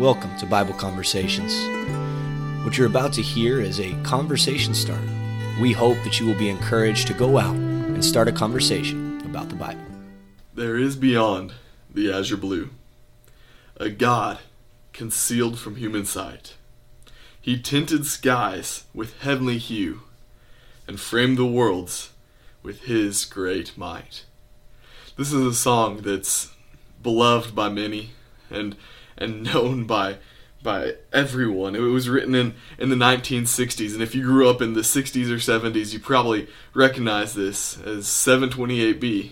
Welcome to Bible Conversations. What you're about to hear is a conversation starter. We hope that you will be encouraged to go out and start a conversation about the Bible. There is beyond the azure blue a God concealed from human sight. He tinted skies with heavenly hue and framed the worlds with his great might. This is a song that's beloved by many and and known by by everyone. It was written in, in the 1960s, and if you grew up in the 60s or 70s, you probably recognize this as 728b.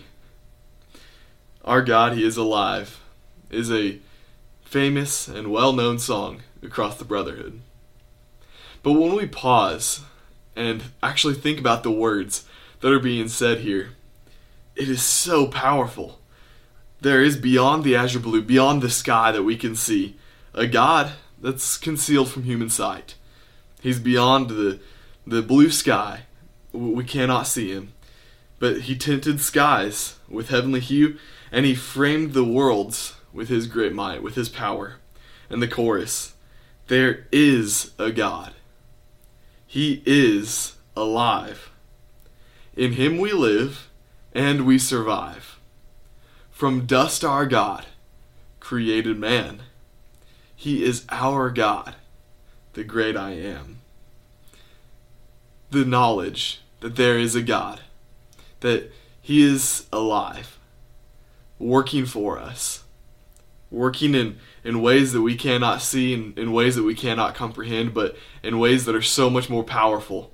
Our God, He is alive, is a famous and well known song across the Brotherhood. But when we pause and actually think about the words that are being said here, it is so powerful there is beyond the azure blue, beyond the sky that we can see, a God that's concealed from human sight. He's beyond the the blue sky. We cannot see him. But he tinted skies with heavenly hue, and he framed the worlds with his great might, with his power. And the chorus There is a God. He is alive. In him we live, and we survive. From dust our God created man. He is our God, the great I am. The knowledge that there is a God, that He is alive, working for us, working in, in ways that we cannot see, in, in ways that we cannot comprehend, but in ways that are so much more powerful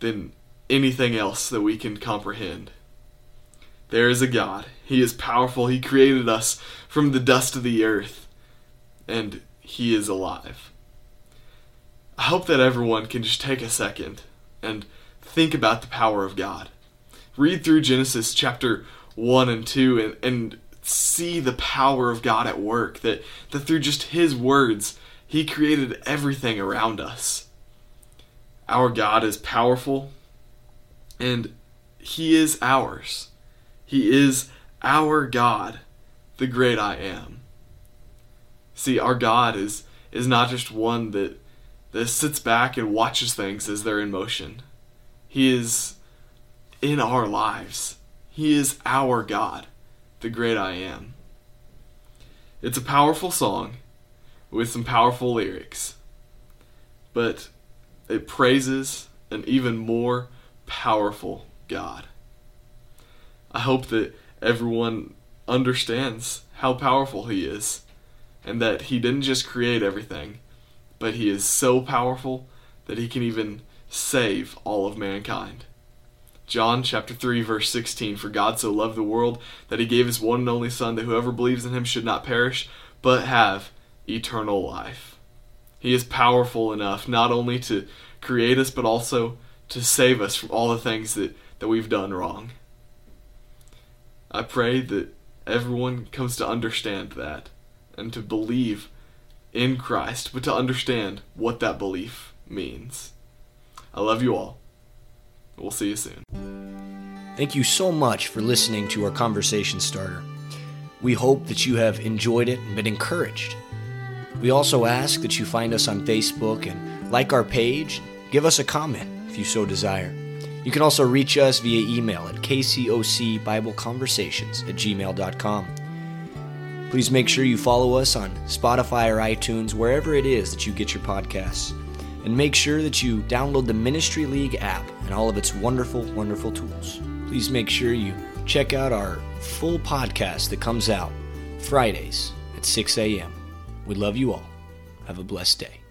than anything else that we can comprehend. There is a God. He is powerful. He created us from the dust of the earth, and He is alive. I hope that everyone can just take a second and think about the power of God. Read through Genesis chapter 1 and 2 and, and see the power of God at work, that, that through just His words, He created everything around us. Our God is powerful, and He is ours. He is our God, the great I am. See, our God is is not just one that that sits back and watches things as they're in motion. He is in our lives. He is our God, the great I am. It's a powerful song with some powerful lyrics, but it praises an even more powerful God. I hope that everyone understands how powerful he is and that he didn't just create everything, but he is so powerful that he can even save all of mankind. John chapter 3 verse 16 For God so loved the world that he gave his one and only son that whoever believes in him should not perish but have eternal life. He is powerful enough not only to create us but also to save us from all the things that, that we've done wrong. I pray that everyone comes to understand that and to believe in Christ, but to understand what that belief means. I love you all. We'll see you soon. Thank you so much for listening to our conversation starter. We hope that you have enjoyed it and been encouraged. We also ask that you find us on Facebook and like our page, give us a comment if you so desire. You can also reach us via email at kcocbibleconversations at gmail.com. Please make sure you follow us on Spotify or iTunes, wherever it is that you get your podcasts. And make sure that you download the Ministry League app and all of its wonderful, wonderful tools. Please make sure you check out our full podcast that comes out Fridays at 6 a.m. We love you all. Have a blessed day.